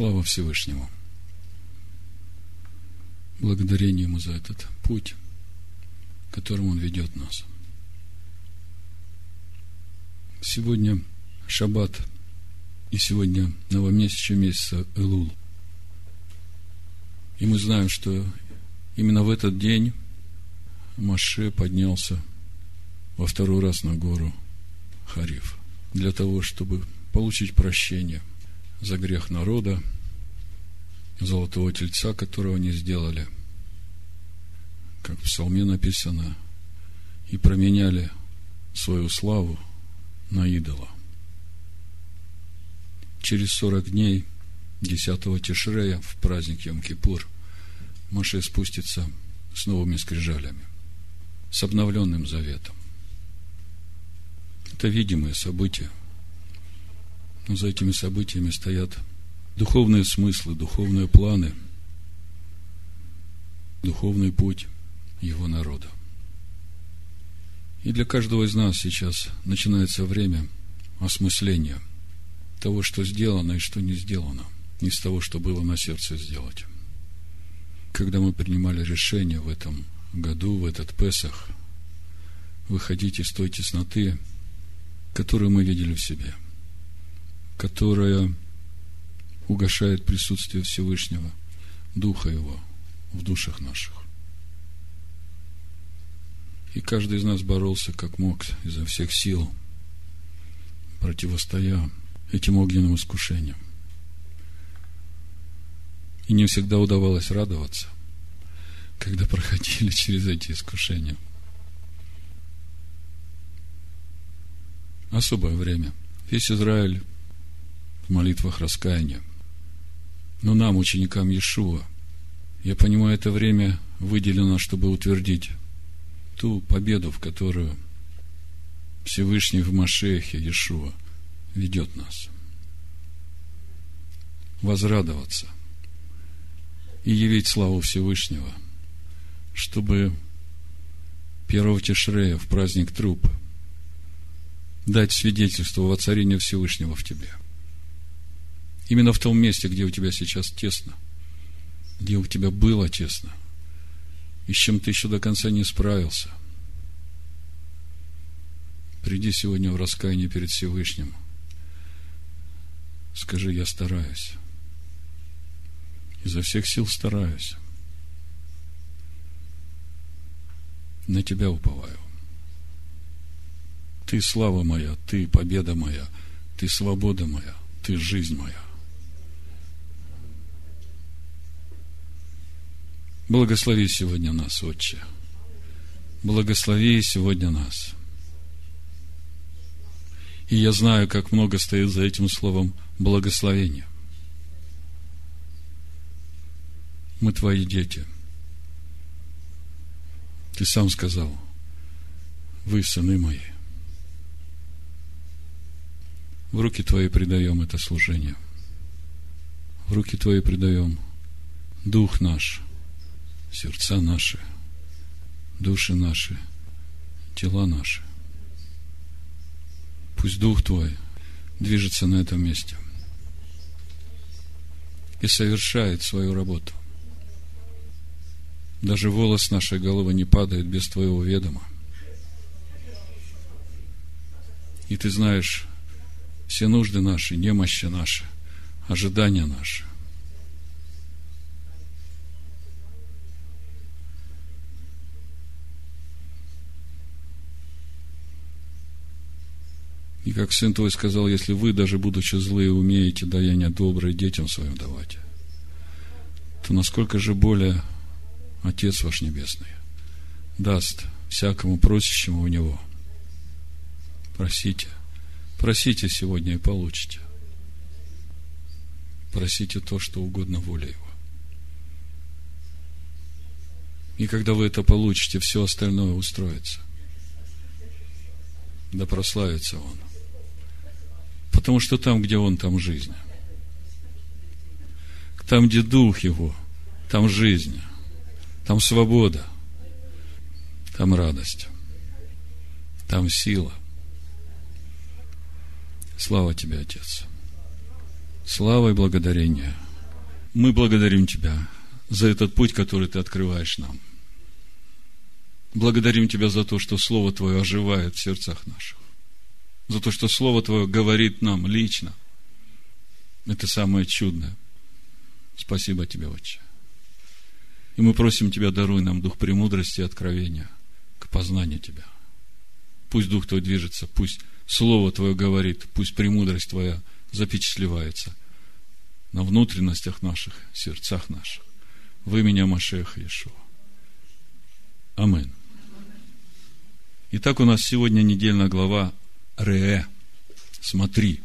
Слава Всевышнему. Благодарение Ему за этот путь, которым Он ведет нас. Сегодня Шаббат, и сегодня новомесячный месяца Элул. И мы знаем, что именно в этот день Маше поднялся во второй раз на гору Хариф для того, чтобы получить прощение за грех народа, золотого тельца, которого они сделали, как в псалме написано, и променяли свою славу на идола. Через сорок дней, 10 Тишрея, в праздник Йом-Кипур, Маше спустится с новыми скрижалями, с обновленным заветом. Это видимые события. Но за этими событиями стоят духовные смыслы, духовные планы, духовный путь его народа. И для каждого из нас сейчас начинается время осмысления того, что сделано и что не сделано, из того, что было на сердце сделать. Когда мы принимали решение в этом году, в этот Песах, выходить из той тесноты, которую мы видели в себе, которая угошает присутствие Всевышнего, Духа Его в душах наших. И каждый из нас боролся как мог изо всех сил, противостоя этим огненным искушениям. И не всегда удавалось радоваться, когда проходили через эти искушения – особое время. Весь Израиль молитвах раскаяния. Но нам, ученикам Иешуа, я понимаю, это время выделено, чтобы утвердить ту победу, в которую Всевышний в Машехе Иешуа ведет нас. Возрадоваться и явить славу Всевышнего, чтобы первого Тишрея в праздник трупа дать свидетельство воцарения Всевышнего в тебе. Именно в том месте, где у тебя сейчас тесно, где у тебя было тесно, и с чем ты еще до конца не справился. Приди сегодня в раскаяние перед Всевышним. Скажи, я стараюсь. Изо всех сил стараюсь. На тебя уповаю. Ты слава моя, ты победа моя, ты свобода моя, ты жизнь моя. Благослови сегодня нас, Отче. Благослови сегодня нас. И я знаю, как много стоит за этим словом благословение. Мы твои дети. Ты сам сказал, вы сыны мои – в руки Твои предаем это служение. В руки Твои предаем дух наш, сердца наши, души наши, тела наши. Пусть Дух Твой движется на этом месте и совершает свою работу. Даже волос нашей головы не падает без Твоего ведома. И Ты знаешь, все нужды наши, немощи наши, ожидания наши. И как сын твой сказал, если вы, даже будучи злые, умеете даяние доброе детям своим давать, то насколько же более Отец ваш Небесный даст всякому просящему у Него. Просите. Просите сегодня и получите. Просите то, что угодно воле Его. И когда вы это получите, все остальное устроится. Да прославится Он. Потому что там, где Он, там жизнь. Там, где Дух Его, там жизнь. Там свобода. Там радость. Там сила. Слава Тебе, Отец. Слава и благодарение мы благодарим Тебя за этот путь, который Ты открываешь нам. Благодарим Тебя за то, что Слово Твое оживает в сердцах наших. За то, что Слово Твое говорит нам лично. Это самое чудное. Спасибо Тебе, Отче. И мы просим Тебя, даруй нам дух премудрости и откровения к познанию Тебя. Пусть Дух Твой движется, пусть Слово Твое говорит, пусть премудрость Твоя запечатлевается на внутренностях наших, сердцах наших. Вы меня, Машех Иешуа. Амин. Итак, у нас сегодня недельная глава Ре. Смотри.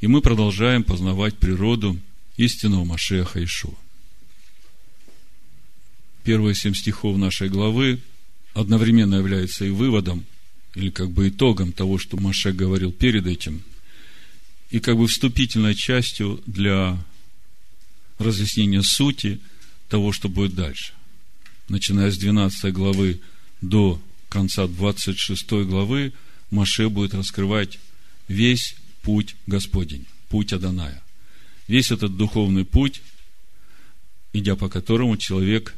И мы продолжаем познавать природу истинного Машеха Ишуа. Первые семь стихов нашей главы одновременно являются и выводом, или как бы итогом того, что Машех говорил перед этим, и как бы вступительной частью для разъяснения сути того, что будет дальше. Начиная с 12 главы до конца 26 главы, Маше будет раскрывать весь путь Господень, путь Аданая. Весь этот духовный путь, идя по которому человек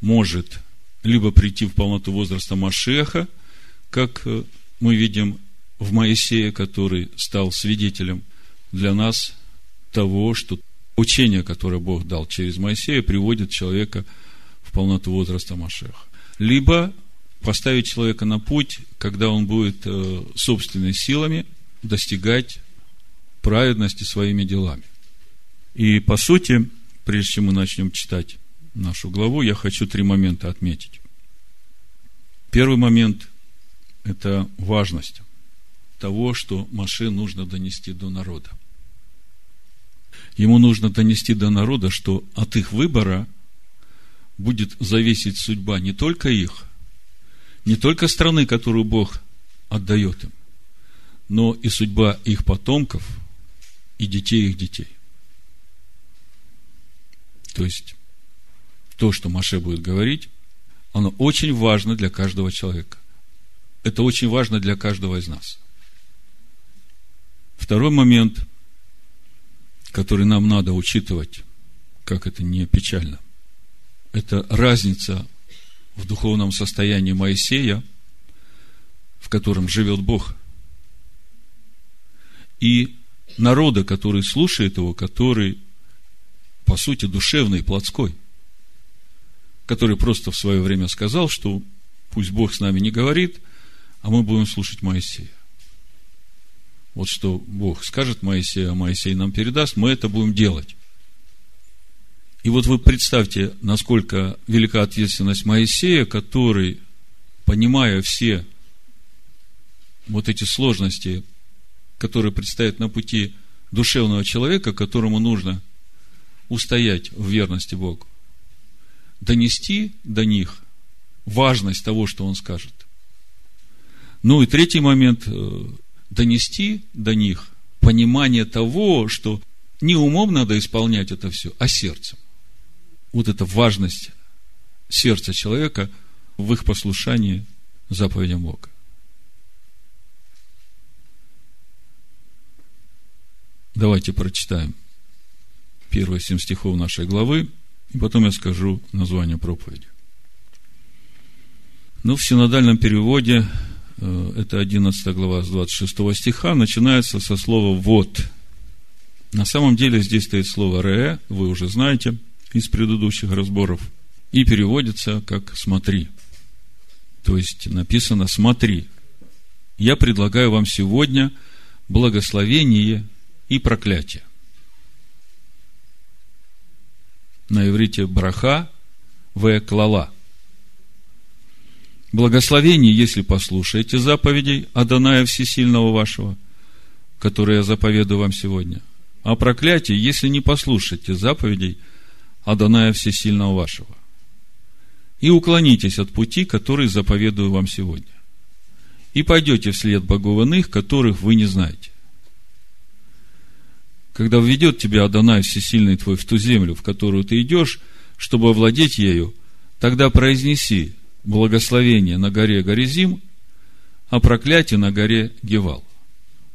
может либо прийти в полноту возраста Машеха, как э, мы видим в Моисее, который стал свидетелем для нас того, что учение, которое Бог дал через Моисея, приводит человека в полноту возраста Машеха. Либо поставить человека на путь, когда он будет э, собственными силами достигать праведности своими делами. И по сути, прежде чем мы начнем читать нашу главу, я хочу три момента отметить. Первый момент – это важность того, что Маше нужно донести до народа. Ему нужно донести до народа, что от их выбора будет зависеть судьба не только их, не только страны, которую Бог отдает им, но и судьба их потомков и детей их детей. То есть, то, что Маше будет говорить, оно очень важно для каждого человека. Это очень важно для каждого из нас. Второй момент, который нам надо учитывать, как это не печально, это разница в духовном состоянии Моисея, в котором живет Бог, и народа, который слушает его, который, по сути, душевный, плотской, который просто в свое время сказал, что пусть Бог с нами не говорит, а мы будем слушать Моисея. Вот что Бог скажет Моисею, а Моисей нам передаст, мы это будем делать. И вот вы представьте, насколько велика ответственность Моисея, который, понимая все вот эти сложности, которые предстоят на пути душевного человека, которому нужно устоять в верности Богу, донести до них важность того, что он скажет. Ну и третий момент, э, донести до них понимание того, что не умом надо исполнять это все, а сердцем вот эта важность сердца человека в их послушании заповедям Бога. Давайте прочитаем первые семь стихов нашей главы, и потом я скажу название проповеди. Ну, в синодальном переводе, э, это 11 глава с 26 стиха, начинается со слова «вот». На самом деле здесь стоит слово «ре», вы уже знаете – из предыдущих разборов, и переводится как «смотри». То есть написано «смотри». Я предлагаю вам сегодня благословение и проклятие. На иврите браха в клала. Благословение, если послушаете заповедей Адоная Всесильного вашего, которые я заповедую вам сегодня. А проклятие, если не послушаете заповедей – Адоная Всесильного вашего. И уклонитесь от пути, который заповедую вам сегодня. И пойдете вслед богов иных, которых вы не знаете. Когда введет тебя Адонай Всесильный твой в ту землю, в которую ты идешь, чтобы овладеть ею, тогда произнеси благословение на горе Горизим, а проклятие на горе Гевал.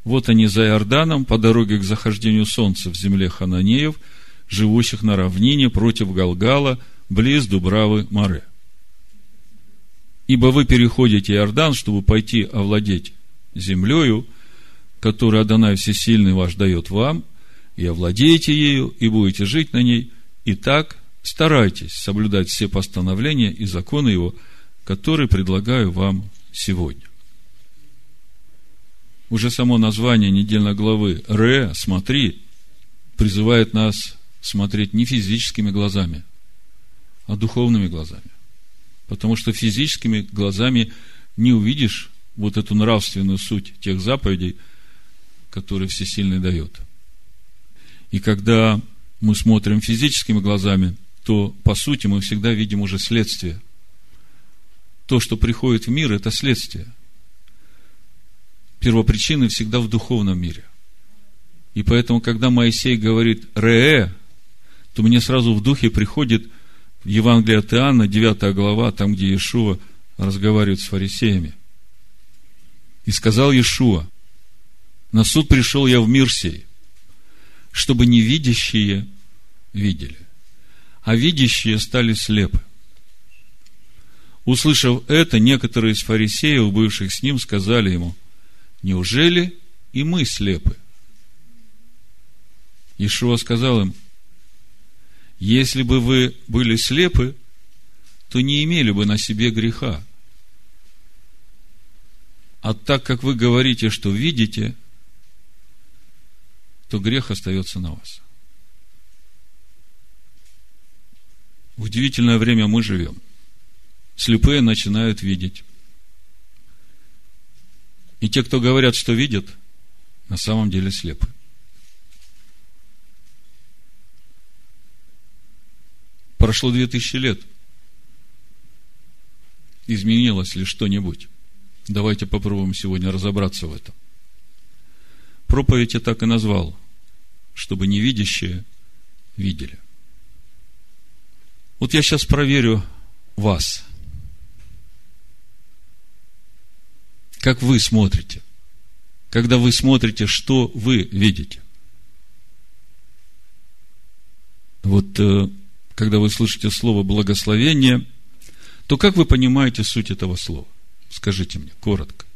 Вот они за Иорданом, по дороге к захождению солнца в земле Хананеев – живущих на равнине против Галгала, близ Дубравы Море. Ибо вы переходите Иордан, чтобы пойти овладеть землею, которую Адонай Всесильный ваш дает вам, и овладеете ею, и будете жить на ней, и так старайтесь соблюдать все постановления и законы его, которые предлагаю вам сегодня. Уже само название недельной главы «Ре, смотри» призывает нас смотреть не физическими глазами, а духовными глазами. Потому что физическими глазами не увидишь вот эту нравственную суть тех заповедей, которые Всесильный дает. И когда мы смотрим физическими глазами, то, по сути, мы всегда видим уже следствие. То, что приходит в мир, это следствие. Первопричины всегда в духовном мире. И поэтому, когда Моисей говорит «Ре», то мне сразу в духе приходит Евангелие от Иоанна, 9 глава, там, где Иешуа разговаривает с фарисеями. И сказал Иешуа, на суд пришел я в мир сей, чтобы невидящие видели, а видящие стали слепы. Услышав это, некоторые из фарисеев, бывших с ним, сказали ему, неужели и мы слепы? Ишуа сказал им, если бы вы были слепы, то не имели бы на себе греха. А так как вы говорите, что видите, то грех остается на вас. В удивительное время мы живем. Слепые начинают видеть. И те, кто говорят, что видят, на самом деле слепы. Прошло две тысячи лет. Изменилось ли что-нибудь? Давайте попробуем сегодня разобраться в этом. Проповедь я так и назвал, чтобы невидящие видели. Вот я сейчас проверю вас. Как вы смотрите? Когда вы смотрите, что вы видите? Вот э, когда вы слышите слово благословение, то как вы понимаете суть этого слова? Скажите мне коротко.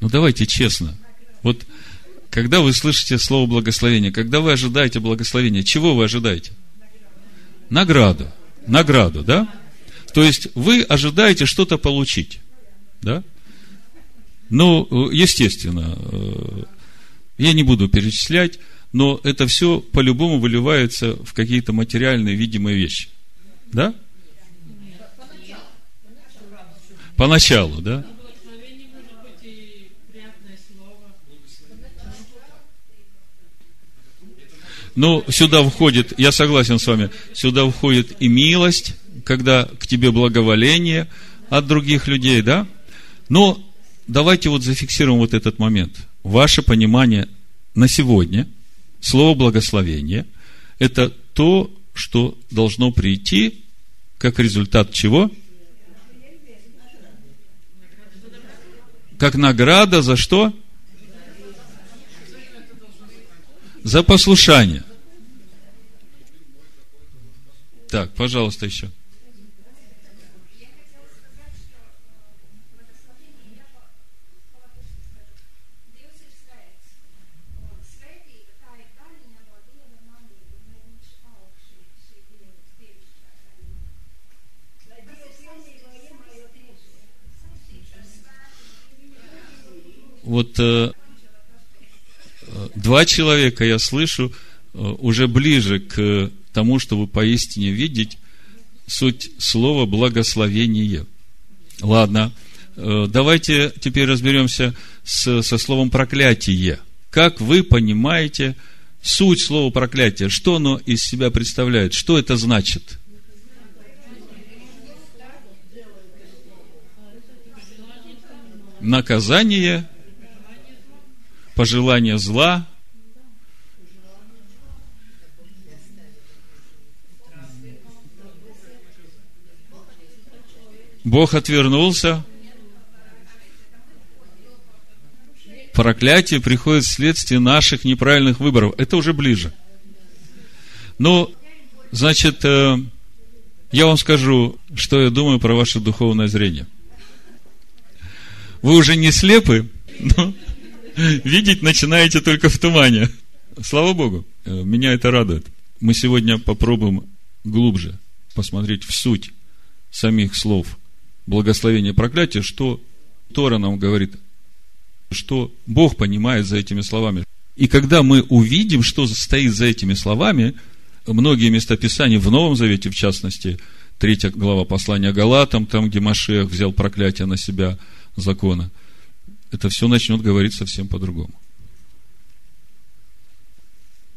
Ну давайте честно. Вот когда вы слышите слово благословение, когда вы ожидаете благословения, чего вы ожидаете? Награду. Награду, да? То есть вы ожидаете что-то получить. Да? Ну, естественно, э, я не буду перечислять, но это все по-любому выливается в какие-то материальные, видимые вещи. Да? Поначалу, да? Ну, сюда входит, я согласен с вами, сюда входит и милость, когда к тебе благоволение от других людей, да? Но давайте вот зафиксируем вот этот момент. Ваше понимание на сегодня, слово благословение, это то, что должно прийти как результат чего? Как награда за что? За послушание. Так, пожалуйста, еще. Вот э, э, два человека, я слышу, э, уже ближе к тому, чтобы поистине видеть суть слова благословение. Ладно, э, давайте теперь разберемся с, со словом проклятие. Как вы понимаете суть слова проклятие? Что оно из себя представляет? Что это значит? Наказание, пожелание зла, Бог отвернулся. Проклятие приходит вследствие наших неправильных выборов. Это уже ближе. Ну, значит, э, я вам скажу, что я думаю про ваше духовное зрение. Вы уже не слепы, но видеть начинаете только в тумане. Слава Богу, э, меня это радует. Мы сегодня попробуем глубже посмотреть в суть самих слов благословения проклятия, что Тора нам говорит, что Бог понимает за этими словами. И когда мы увидим, что стоит за этими словами, многие местописания в Новом Завете, в частности, третья глава послания Галатам, там, где Машех взял проклятие на себя закона, это все начнет говорить совсем по-другому.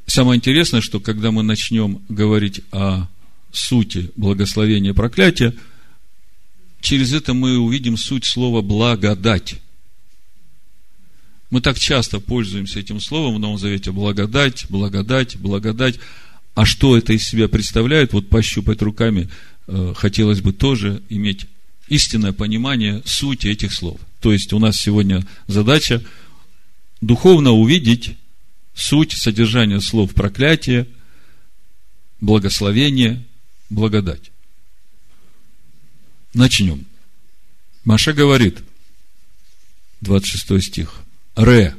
Самое интересное, что когда мы начнем говорить о сути благословения и проклятия, через это мы увидим суть слова благодать. Мы так часто пользуемся этим словом в Новом Завете. Благодать, благодать, благодать. А что это из себя представляет? Вот пощупать руками э, хотелось бы тоже иметь истинное понимание сути этих слов. То есть у нас сегодня задача духовно увидеть суть содержания слов проклятия, благословения, благодать. Начнем. Маша говорит, 26 стих. Ре,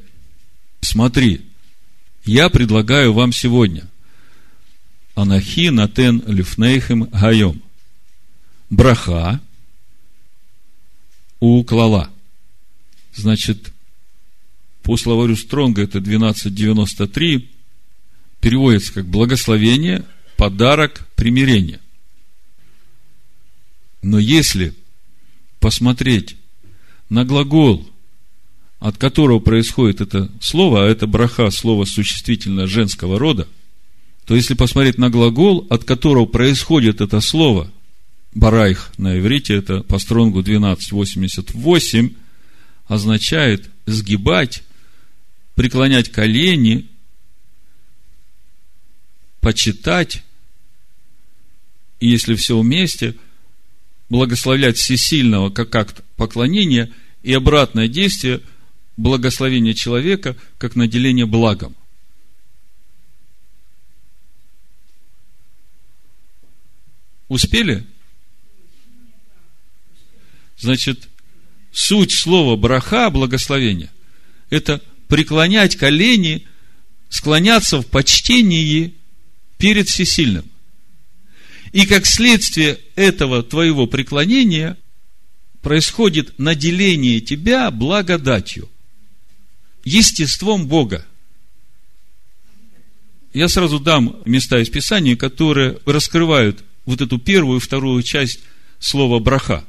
смотри, я предлагаю вам сегодня Анахи Натен Лифнейхем Гайом. Браха у Клала. Значит, по словарю Стронга это 1293, переводится как благословение, подарок, примирение. Но если посмотреть на глагол от которого происходит это слово, а это браха, слово существительное женского рода, то если посмотреть на глагол, от которого происходит это слово, барайх на иврите, это по стронгу 1288, означает сгибать, преклонять колени, почитать, и если все вместе, благословлять всесильного как акт поклонения и обратное действие – благословение человека как наделение благом. Успели? Значит, суть слова браха, благословение, это преклонять колени, склоняться в почтении перед всесильным. И как следствие этого твоего преклонения происходит наделение тебя благодатью естеством Бога. Я сразу дам места из Писания, которые раскрывают вот эту первую и вторую часть слова браха.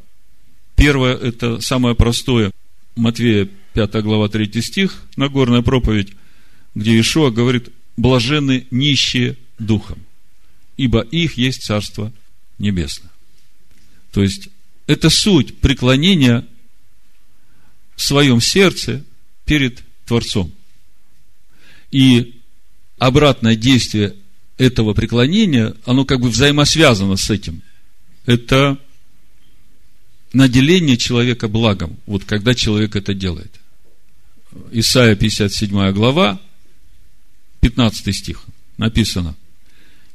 Первое – это самое простое. Матвея 5 глава 3 стих, Нагорная проповедь, где Ишуа говорит, блаженны нищие духом, ибо их есть Царство Небесное. То есть, это суть преклонения в своем сердце перед Творцом. И обратное действие этого преклонения, оно как бы взаимосвязано с этим. Это наделение человека благом, вот когда человек это делает. Исайя 57 глава, 15 стих, написано.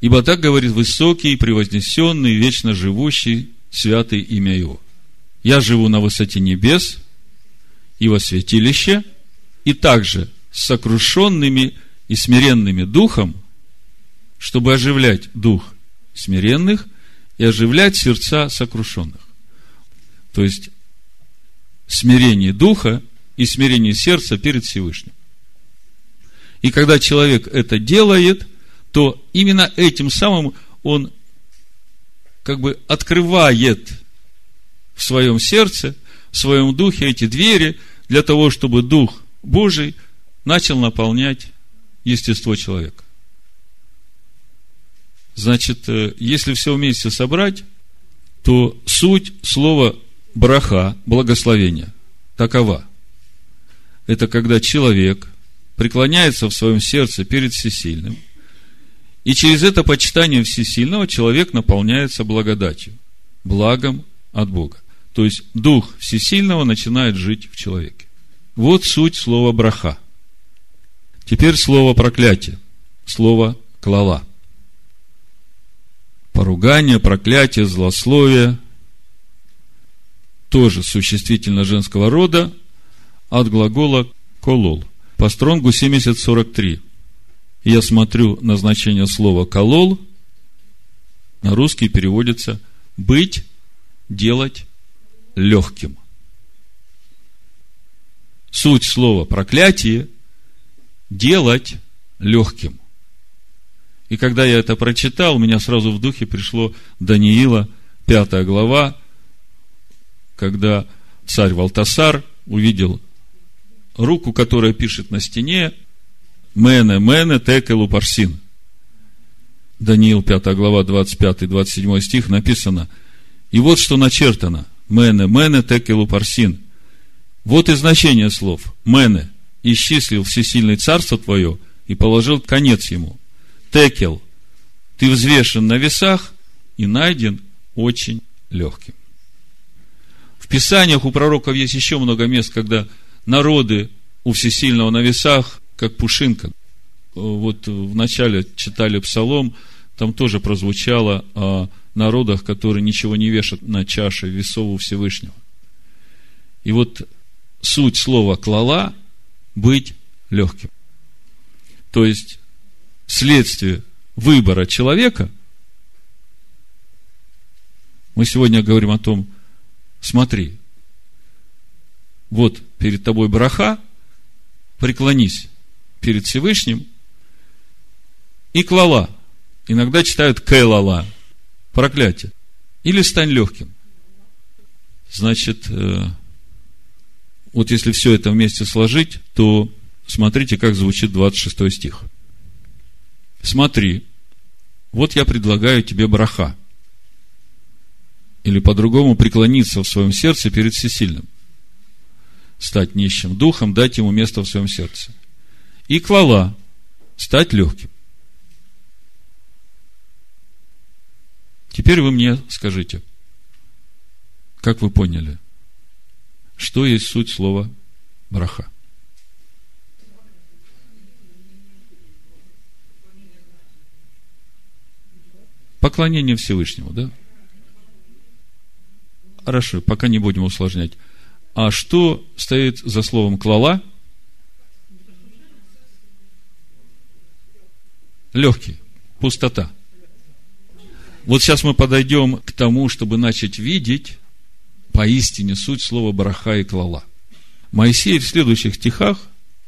Ибо так говорит высокий, превознесенный, вечно живущий, святый имя Его. Я живу на высоте небес и во святилище – и также с сокрушенными и смиренными духом, чтобы оживлять дух смиренных и оживлять сердца сокрушенных. То есть, смирение духа и смирение сердца перед Всевышним. И когда человек это делает, то именно этим самым он как бы открывает в своем сердце, в своем духе эти двери для того, чтобы дух Божий начал наполнять естество человека. Значит, э, если все вместе собрать, то суть слова браха, благословение, такова. Это когда человек преклоняется в своем сердце перед всесильным, и через это почитание всесильного человек наполняется благодатью, благом от Бога. То есть Дух Всесильного начинает жить в человеке. Вот суть слова браха. Теперь слово проклятие, слово клала. Поругание, проклятие, злословие тоже существительно женского рода от глагола колол. По стронгу 7043. Я смотрю на значение слова колол, на русский переводится быть, делать легким. Суть слова проклятие – делать легким. И когда я это прочитал, у меня сразу в духе пришло Даниила, пятая глава, когда царь Валтасар увидел руку, которая пишет на стене «Мене, мене, текелу парсин». Даниил, 5 глава, 25-27 стих написано, и вот что начертано, «Мене, мене, текелу парсин». Вот и значение слов. «Мене» – исчислил всесильный царство твое и положил конец ему. «Текел» – ты взвешен на весах и найден очень легким. В Писаниях у пророков есть еще много мест, когда народы у всесильного на весах, как пушинка. Вот в начале читали Псалом, там тоже прозвучало о народах, которые ничего не вешают на чаше весов у Всевышнего. И вот суть слова клала – быть легким. То есть, следствие выбора человека, мы сегодня говорим о том, смотри, вот перед тобой браха, преклонись перед Всевышним, и клала. Иногда читают кэлала, проклятие. Или стань легким. Значит, э, вот если все это вместе сложить, то смотрите, как звучит 26 стих. Смотри, вот я предлагаю тебе браха – или по-другому преклониться в своем сердце перед всесильным. Стать нищим духом, дать ему место в своем сердце. И хвала, стать легким. Теперь вы мне скажите, как вы поняли, что есть суть слова браха? Поклонение Всевышнему, да? Хорошо, пока не будем усложнять. А что стоит за словом клала? Легкий, пустота. Вот сейчас мы подойдем к тому, чтобы начать видеть поистине суть слова бараха и клала. Моисей в следующих стихах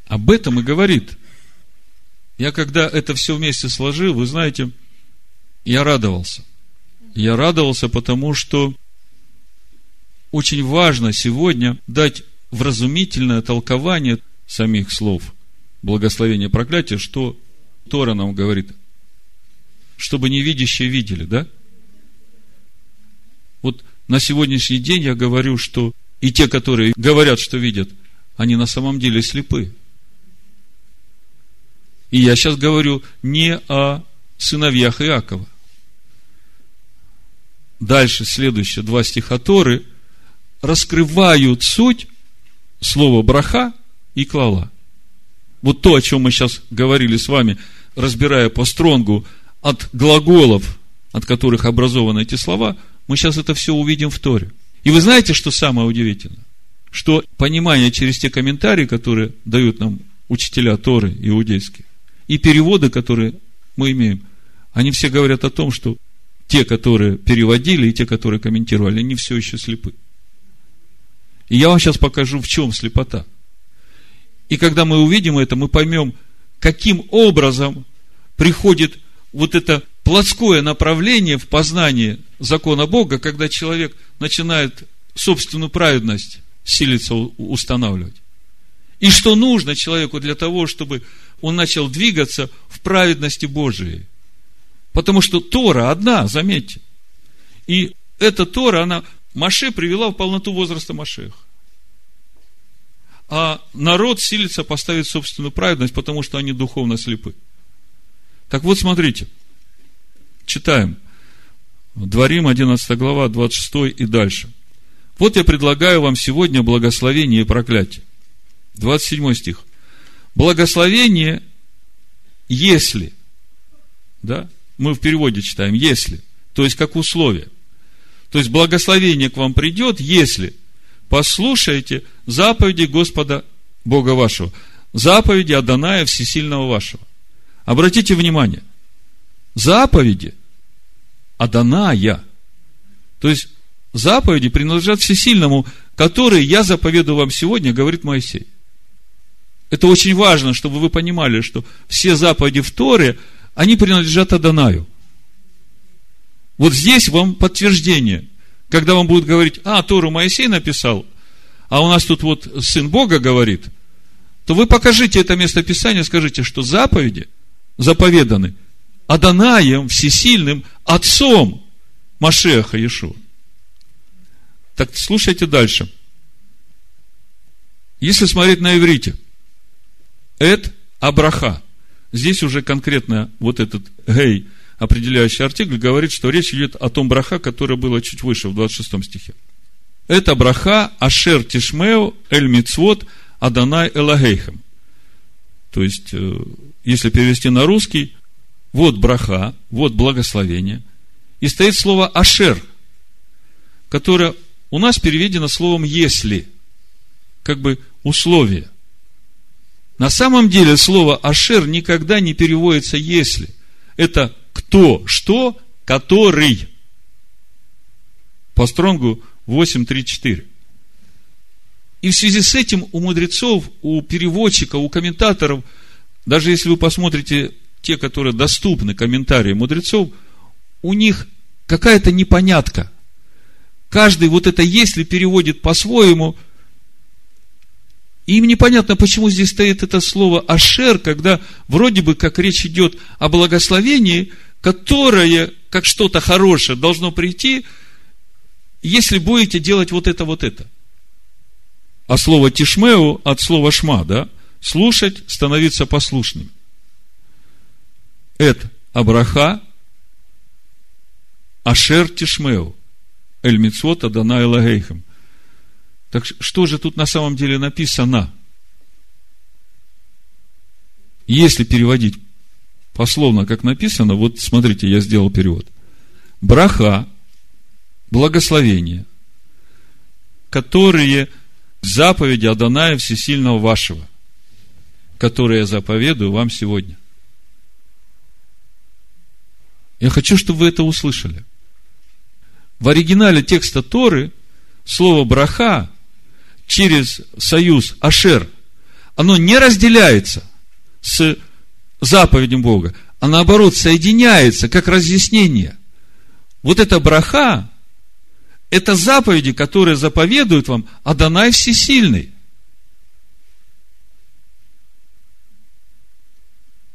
об этом и говорит. Я когда это все вместе сложил, вы знаете, я радовался. Я радовался, потому что очень важно сегодня дать вразумительное толкование самих слов благословения проклятия, что Тора нам говорит, чтобы невидящие видели, да? Вот на сегодняшний день я говорю, что и те, которые говорят, что видят, они на самом деле слепы. И я сейчас говорю не о сыновьях Иакова. Дальше, следующие два стиха Торы – раскрывают суть слова браха и клала. Вот то, о чем мы сейчас говорили с вами, разбирая по стронгу от глаголов, от которых образованы эти слова, мы сейчас это все увидим в Торе. И вы знаете, что самое удивительное? Что понимание через те комментарии, которые дают нам учителя Торы иудейские, и переводы, которые мы имеем, они все говорят о том, что те, которые переводили, и те, которые комментировали, они все еще слепы. И я вам сейчас покажу, в чем слепота. И когда мы увидим это, мы поймем, каким образом приходит вот это плотское направление в познании закона Бога, когда человек начинает собственную праведность силиться устанавливать. И что нужно человеку для того, чтобы он начал двигаться в праведности Божией. Потому что Тора одна, заметьте. И эта Тора, она Маше привела в полноту возраста Машех. А народ силится поставить собственную праведность, потому что они духовно слепы. Так вот, смотрите. Читаем. Дворим, 11 глава, 26 и дальше. Вот я предлагаю вам сегодня благословение и проклятие. 27 стих. Благословение, если, да, мы в переводе читаем, если, то есть как условие. То есть благословение к вам придет, если послушаете заповеди Господа Бога вашего, заповеди Аданая Всесильного вашего. Обратите внимание, заповеди Аданая, то есть заповеди принадлежат Всесильному, которые я заповедую вам сегодня, говорит Моисей. Это очень важно, чтобы вы понимали, что все заповеди в Торе, они принадлежат Адонаю. Вот здесь вам подтверждение. Когда вам будут говорить, а, Тору Моисей написал, а у нас тут вот Сын Бога говорит, то вы покажите это место Писания, скажите, что заповеди заповеданы Адонаем, всесильным, Отцом Машеха Иешуа. Так слушайте дальше. Если смотреть на иврите, Эд Абраха. Здесь уже конкретно вот этот гей, определяющий артикль, говорит, что речь идет о том браха, которое было чуть выше, в 26 стихе. Это браха Ашер Тишмео Эль Мицвод Аданай Элагейхем. То есть, э, если перевести на русский, вот браха, вот благословение, и стоит слово Ашер, которое у нас переведено словом «если», как бы условие. На самом деле слово «ашер» никогда не переводится «если». Это кто, что, который. По стронгу 8.3.4. И в связи с этим у мудрецов, у переводчика, у комментаторов, даже если вы посмотрите те, которые доступны, комментарии мудрецов, у них какая-то непонятка – Каждый вот это «если» переводит по-своему. Им непонятно, почему здесь стоит это слово «ашер», когда вроде бы как речь идет о благословении, которое, как что-то хорошее, должно прийти, если будете делать вот это, вот это. А слово «тишмеу» от слова «шма», да? Слушать, становиться послушным. Это Абраха, Ашер Тишмеу. Эль Мицвот Адана Элагейхам. Так что же тут на самом деле написано? Если переводить пословно, как написано, вот смотрите, я сделал перевод. Браха, благословение, которые заповеди Аданая Всесильного вашего, которые я заповедую вам сегодня. Я хочу, чтобы вы это услышали. В оригинале текста Торы слово браха через союз Ашер, оно не разделяется с заповедью Бога, а наоборот соединяется как разъяснение. Вот это браха, это заповеди, которые заповедуют вам Адонай Всесильный.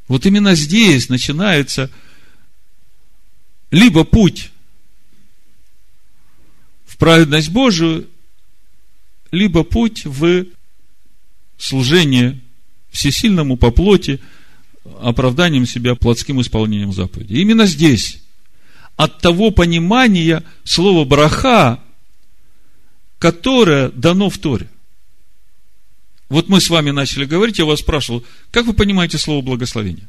Вот именно здесь начинается либо путь в праведность Божию, либо путь в служение всесильному по плоти, оправданием себя плотским исполнением заповеди. Именно здесь, от того понимания слова браха, которое дано в Торе. Вот мы с вами начали говорить, я вас спрашивал, как вы понимаете слово благословение?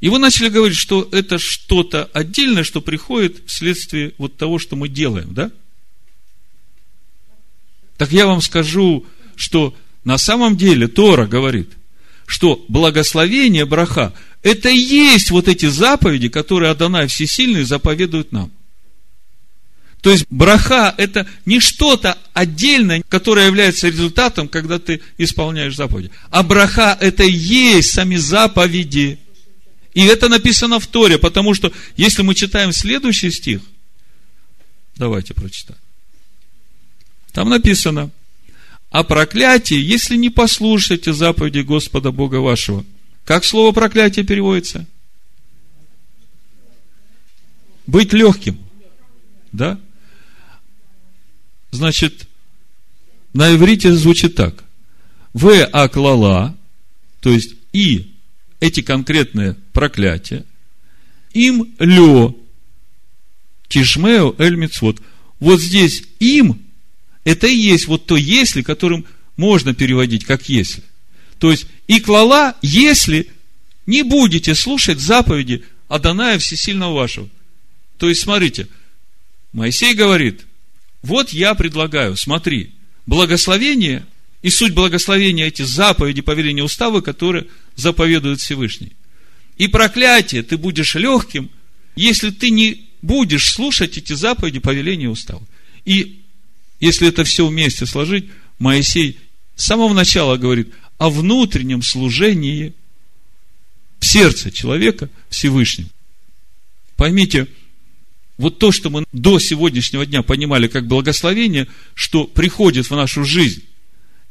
И вы начали говорить, что это что-то отдельное, что приходит вследствие вот того, что мы делаем, да? Так я вам скажу, что на самом деле Тора говорит, что благословение браха – это и есть вот эти заповеди, которые Адонай Всесильный заповедует нам. То есть браха – это не что-то отдельное, которое является результатом, когда ты исполняешь заповеди. А браха – это и есть сами заповеди. И это написано в Торе, потому что если мы читаем следующий стих, давайте прочитаем. Там написано, о проклятии, если не послушаете заповеди Господа Бога вашего. Как слово проклятие переводится? Быть легким. Да? Значит, на иврите звучит так. В аклала, то есть и эти конкретные проклятия, им лё, тишмео эль. Вот здесь им это и есть вот то «если», которым можно переводить как «если». То есть, и клала, если не будете слушать заповеди Адоная Всесильного вашего. То есть, смотрите, Моисей говорит, вот я предлагаю, смотри, благословение, и суть благословения эти заповеди, повеления, уставы, которые заповедует Всевышний. И проклятие, ты будешь легким, если ты не будешь слушать эти заповеди, повеления, уставы. И если это все вместе сложить, Моисей с самого начала говорит о внутреннем служении в сердце человека Всевышним. Поймите, вот то, что мы до сегодняшнего дня понимали как благословение, что приходит в нашу жизнь,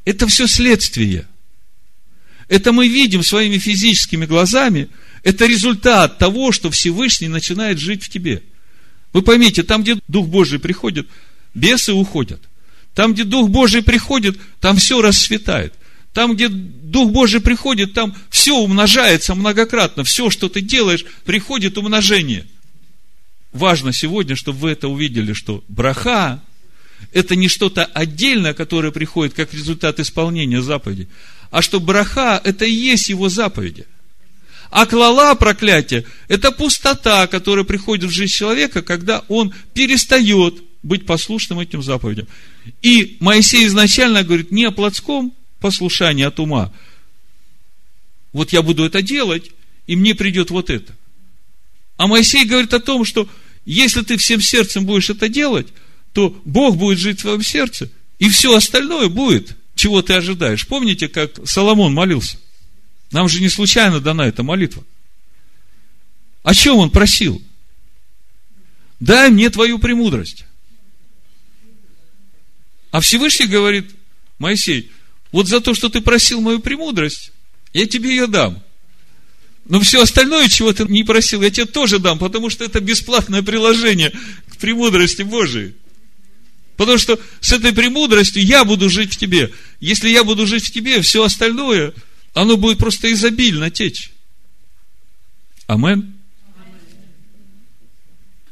это все следствие. Это мы видим своими физическими глазами, это результат того, что Всевышний начинает жить в тебе. Вы поймите, там, где Дух Божий приходит, бесы уходят. Там, где Дух Божий приходит, там все расцветает. Там, где Дух Божий приходит, там все умножается многократно. Все, что ты делаешь, приходит умножение – важно сегодня, чтобы вы это увидели, что браха – это не что-то отдельное, которое приходит как результат исполнения заповеди, а что браха – это и есть его заповеди. А клала проклятие – это пустота, которая приходит в жизнь человека, когда он перестает быть послушным этим заповедям. И Моисей изначально говорит не о плотском послушании от ума. Вот я буду это делать, и мне придет вот это. А Моисей говорит о том, что если ты всем сердцем будешь это делать, то Бог будет жить в твоем сердце, и все остальное будет, чего ты ожидаешь. Помните, как Соломон молился? Нам же не случайно дана эта молитва. О чем он просил? Дай мне твою премудрость. А Всевышний говорит, Моисей, вот за то, что ты просил мою премудрость, я тебе ее дам. Но все остальное, чего ты не просил, я тебе тоже дам, потому что это бесплатное приложение к премудрости Божией. Потому что с этой премудростью я буду жить в тебе. Если я буду жить в тебе, все остальное, оно будет просто изобильно течь. Амен.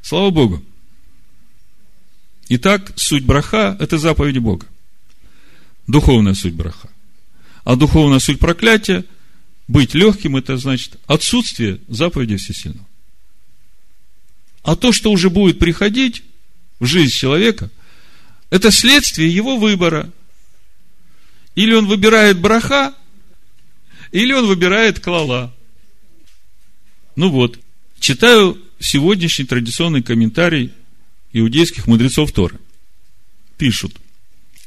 Слава Богу. Итак, суть браха – это заповедь Бога. Духовная суть браха. А духовная суть проклятия – быть легким, это значит отсутствие заповеди Всесильного. А то, что уже будет приходить в жизнь человека, это следствие его выбора. Или он выбирает браха, или он выбирает клала. Ну вот, читаю сегодняшний традиционный комментарий иудейских мудрецов Торы. Пишут.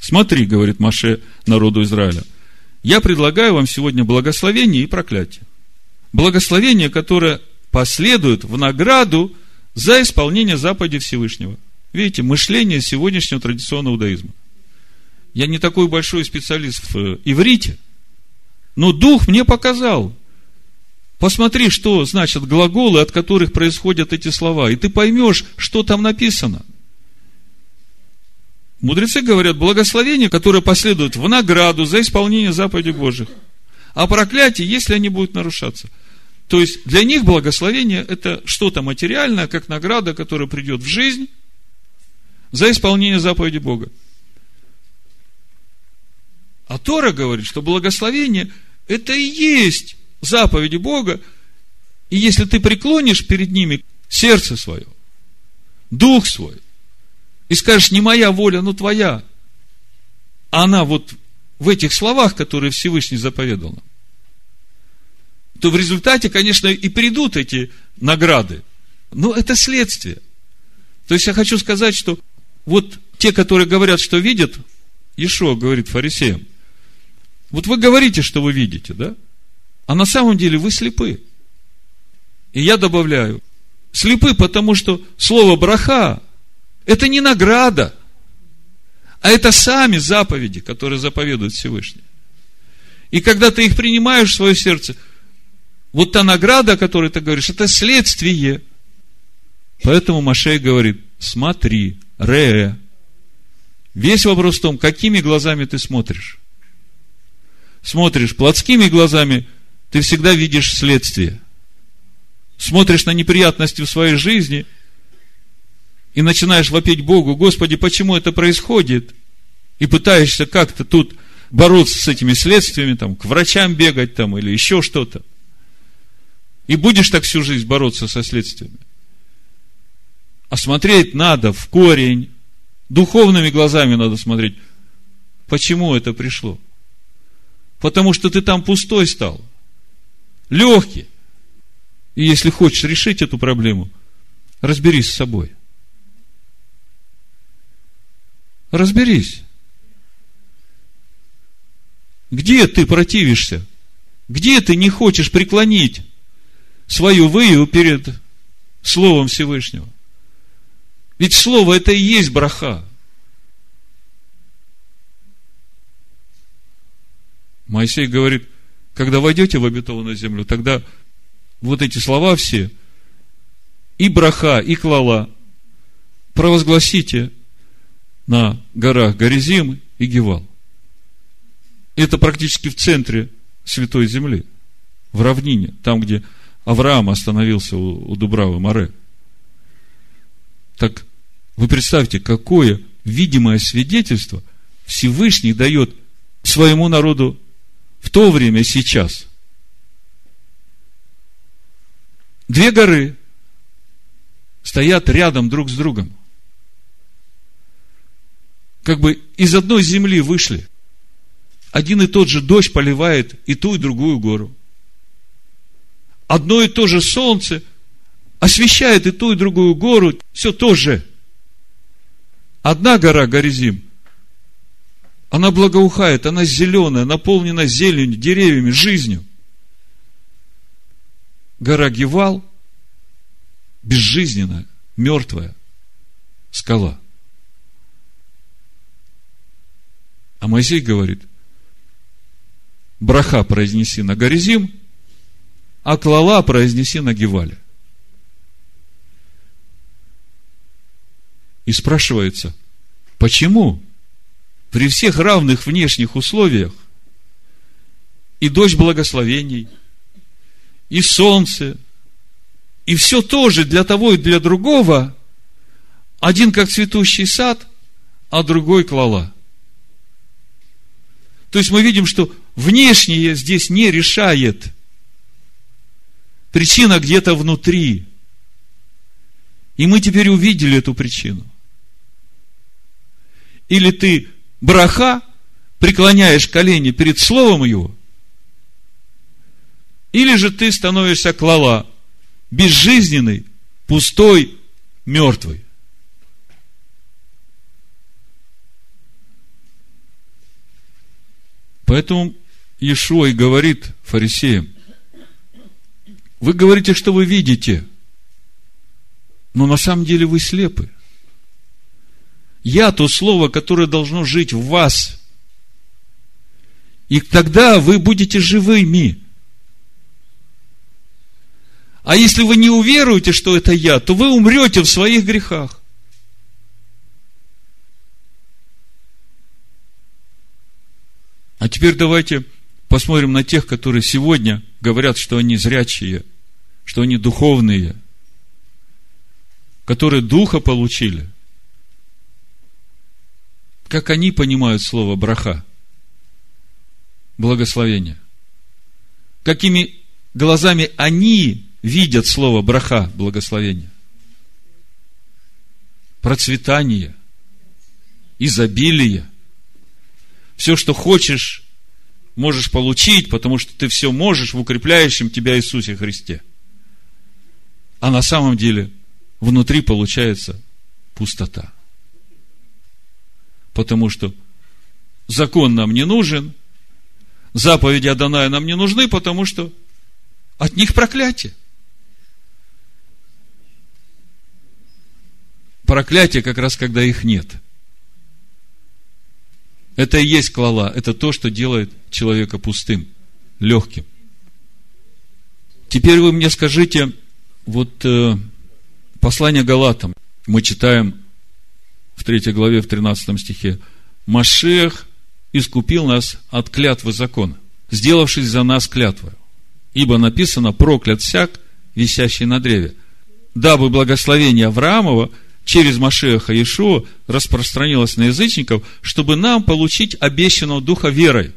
Смотри, говорит Маше народу Израиля – я предлагаю вам сегодня благословение и проклятие. Благословение, которое последует в награду за исполнение заповеди Всевышнего. Видите, мышление сегодняшнего традиционного иудаизма. Я не такой большой специалист в э, иврите, но Дух мне показал. Посмотри, что значат глаголы, от которых происходят эти слова, и ты поймешь, что там написано – Мудрецы говорят, благословение, которое последует в награду за исполнение заповедей Божьих. А проклятие, если они будут нарушаться. То есть, для них благословение – это что-то материальное, как награда, которая придет в жизнь за исполнение заповеди Бога. А Тора говорит, что благословение – это и есть заповеди Бога, и если ты преклонишь перед ними сердце свое, дух свой, и скажешь, не моя воля, но твоя. Она вот в этих словах, которые Всевышний заповедал нам, то в результате, конечно, и придут эти награды. Но это следствие. То есть я хочу сказать, что вот те, которые говорят, что видят, Ишо говорит фарисеям, вот вы говорите, что вы видите, да? А на самом деле вы слепы. И я добавляю, слепы, потому что слово браха это не награда, а это сами заповеди, которые заповедует Всевышний. И когда ты их принимаешь в свое сердце, вот та награда, о которой ты говоришь, это следствие. Поэтому Машей говорит, смотри, ре. Весь вопрос в том, какими глазами ты смотришь. Смотришь плотскими глазами, ты всегда видишь следствие. Смотришь на неприятности в своей жизни – и начинаешь вопить Богу, Господи, почему это происходит? и пытаешься как-то тут бороться с этими следствиями, там, к врачам бегать там, или еще что-то. И будешь так всю жизнь бороться со следствиями. А смотреть надо в корень, духовными глазами надо смотреть. Почему это пришло? Потому что ты там пустой стал, легкий. И если хочешь решить эту проблему, разберись с собой. Разберись. Где ты противишься? Где ты не хочешь преклонить свою выю перед Словом Всевышнего? Ведь Слово это и есть браха. Моисей говорит, когда войдете в обетованную землю, тогда вот эти слова все, и браха, и клала, провозгласите на горах Горизим и Гевал. Это практически в центре Святой Земли, в равнине, там, где Авраам остановился у, у Дубравы Море. Так вы представьте, какое видимое свидетельство Всевышний дает своему народу в то время, сейчас. Две горы стоят рядом друг с другом. Как бы из одной земли вышли – один и тот же дождь поливает и ту, и другую гору. Одно и то же солнце освещает и ту, и другую гору. Все то же. Одна гора Горизим, она благоухает, она зеленая, наполнена зеленью, деревьями, жизнью. Гора Гевал безжизненная, мертвая скала. А Моисей говорит, браха произнеси на Горизим, а клала произнеси на Гевале. И спрашивается, почему при всех равных внешних условиях и дождь благословений, и солнце, и все тоже для того и для другого, один как цветущий сад, а другой клала. То есть мы видим, что Внешнее здесь не решает. Причина где-то внутри. И мы теперь увидели эту причину. Или ты браха, преклоняешь колени перед словом его, или же ты становишься клала, безжизненный, пустой, мертвый. Поэтому Ишуа и говорит фарисеям, вы говорите, что вы видите, но на самом деле вы слепы. Я то слово, которое должно жить в вас. И тогда вы будете живыми. А если вы не уверуете, что это я, то вы умрете в своих грехах. А теперь давайте посмотрим на тех, которые сегодня говорят, что они зрячие, что они духовные, которые духа получили. Как они понимают слово браха? Благословение. Какими глазами они видят слово браха, благословение? Процветание, изобилие. Все, что хочешь, можешь получить, потому что ты все можешь в укрепляющем тебя Иисусе Христе. А на самом деле внутри получается пустота. Потому что закон нам не нужен, заповеди Адоная нам не нужны, потому что от них проклятие. Проклятие как раз, когда их нет – это и есть клала. Это то, что делает человека пустым, легким. Теперь вы мне скажите, вот э, послание Галатам, мы читаем в 3 главе, в 13 стихе, Машех искупил нас от клятвы закона, сделавшись за нас клятвой. Ибо написано, проклят всяк, висящий на древе, дабы благословение Авраамова через Машеха Иешуа распространилось на язычников, чтобы нам получить обещанного Духа верой.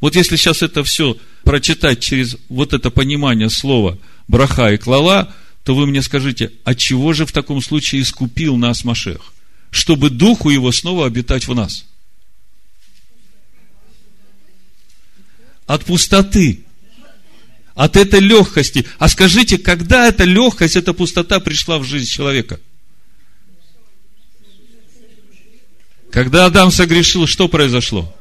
Вот если сейчас это все прочитать через вот это понимание слова браха и клала, то вы мне скажите, а чего же в таком случае искупил нас Машех? Чтобы Духу Его снова обитать в нас. От пустоты. От этой легкости. А скажите, когда эта легкость, эта пустота пришла в жизнь человека? Когда Адам согрешил, что произошло?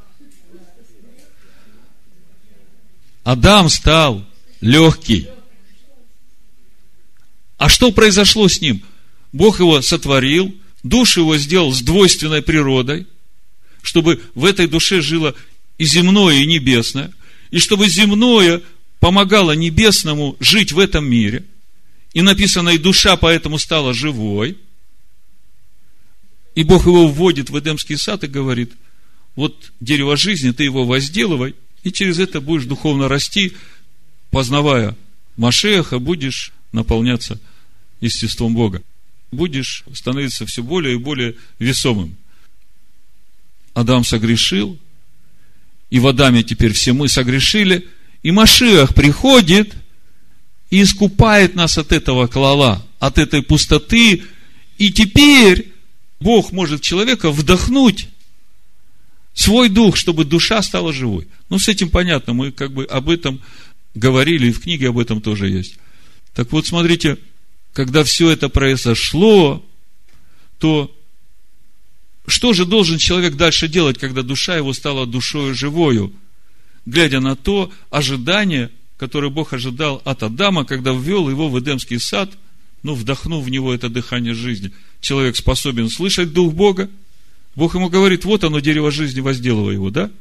Адам стал легкий. А что произошло с ним? Бог его сотворил, душу его сделал с двойственной природой, чтобы в этой душе жило и земное, и небесное, и чтобы земное помогало небесному жить в этом мире. И написано, и душа поэтому стала живой – и Бог его вводит в Эдемский сад и говорит, вот дерево жизни, ты его возделывай, и через это будешь духовно расти, познавая Машеха, будешь наполняться естеством Бога. Будешь становиться все более и более весомым. Адам согрешил, и в Адаме теперь все мы согрешили, и Машиах приходит и искупает нас от этого клала, от этой пустоты, и теперь Бог может человека вдохнуть свой дух, чтобы душа стала живой. Ну, с этим понятно, мы как бы об этом говорили, и в книге об этом тоже есть. Так вот, смотрите, когда все это произошло, то что же должен человек дальше делать, когда душа его стала душою живою, глядя на то ожидание, которое Бог ожидал от Адама, когда ввел его в Эдемский сад – ну, вдохнув в него это дыхание жизни, человек способен слышать Дух Бога, Бог ему говорит, вот оно, дерево жизни, возделывай его, да?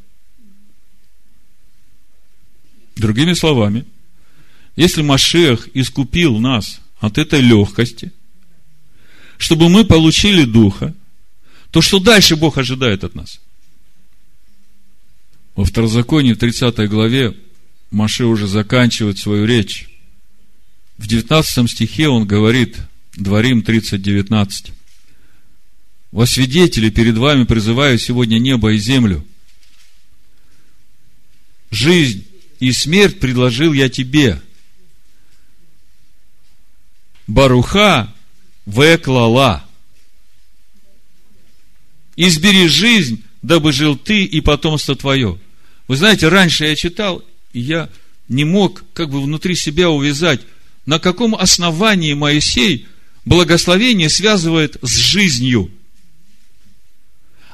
Другими словами, если Машех искупил нас от этой легкости, чтобы мы получили Духа, то что дальше Бог ожидает от нас? Во Второзаконии, в 30 главе, Маше уже заканчивает свою речь. В 19 стихе он говорит, Дворим 30, 19. Во свидетели перед вами призываю сегодня небо и землю. Жизнь и смерть предложил я тебе. Баруха веклала. Избери жизнь, дабы жил ты и потомство твое. Вы знаете, раньше я читал, и я не мог как бы внутри себя увязать, на каком основании Моисей благословение связывает с жизнью,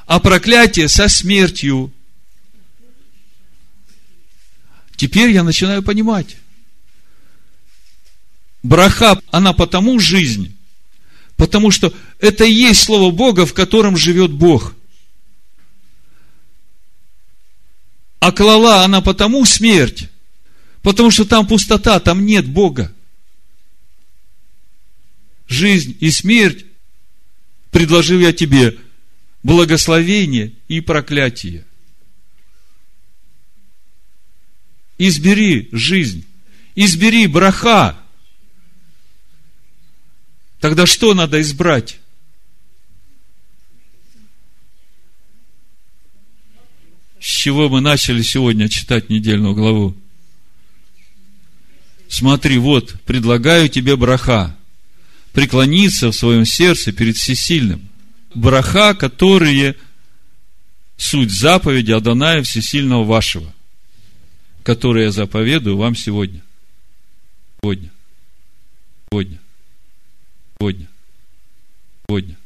а проклятие со смертью. Теперь я начинаю понимать. Браха, она потому жизнь, потому что это и есть Слово Бога, в котором живет Бог. А клала, она потому смерть, потому что там пустота, там нет Бога жизнь и смерть, предложил я тебе благословение и проклятие. Избери жизнь, избери браха. Тогда что надо избрать? С чего мы начали сегодня читать недельную главу? Смотри, вот, предлагаю тебе браха преклониться в своем сердце перед Всесильным. Браха, которые суть заповеди Адоная Всесильного вашего, которые я заповедую вам сегодня. Сегодня. Сегодня. Сегодня. Сегодня.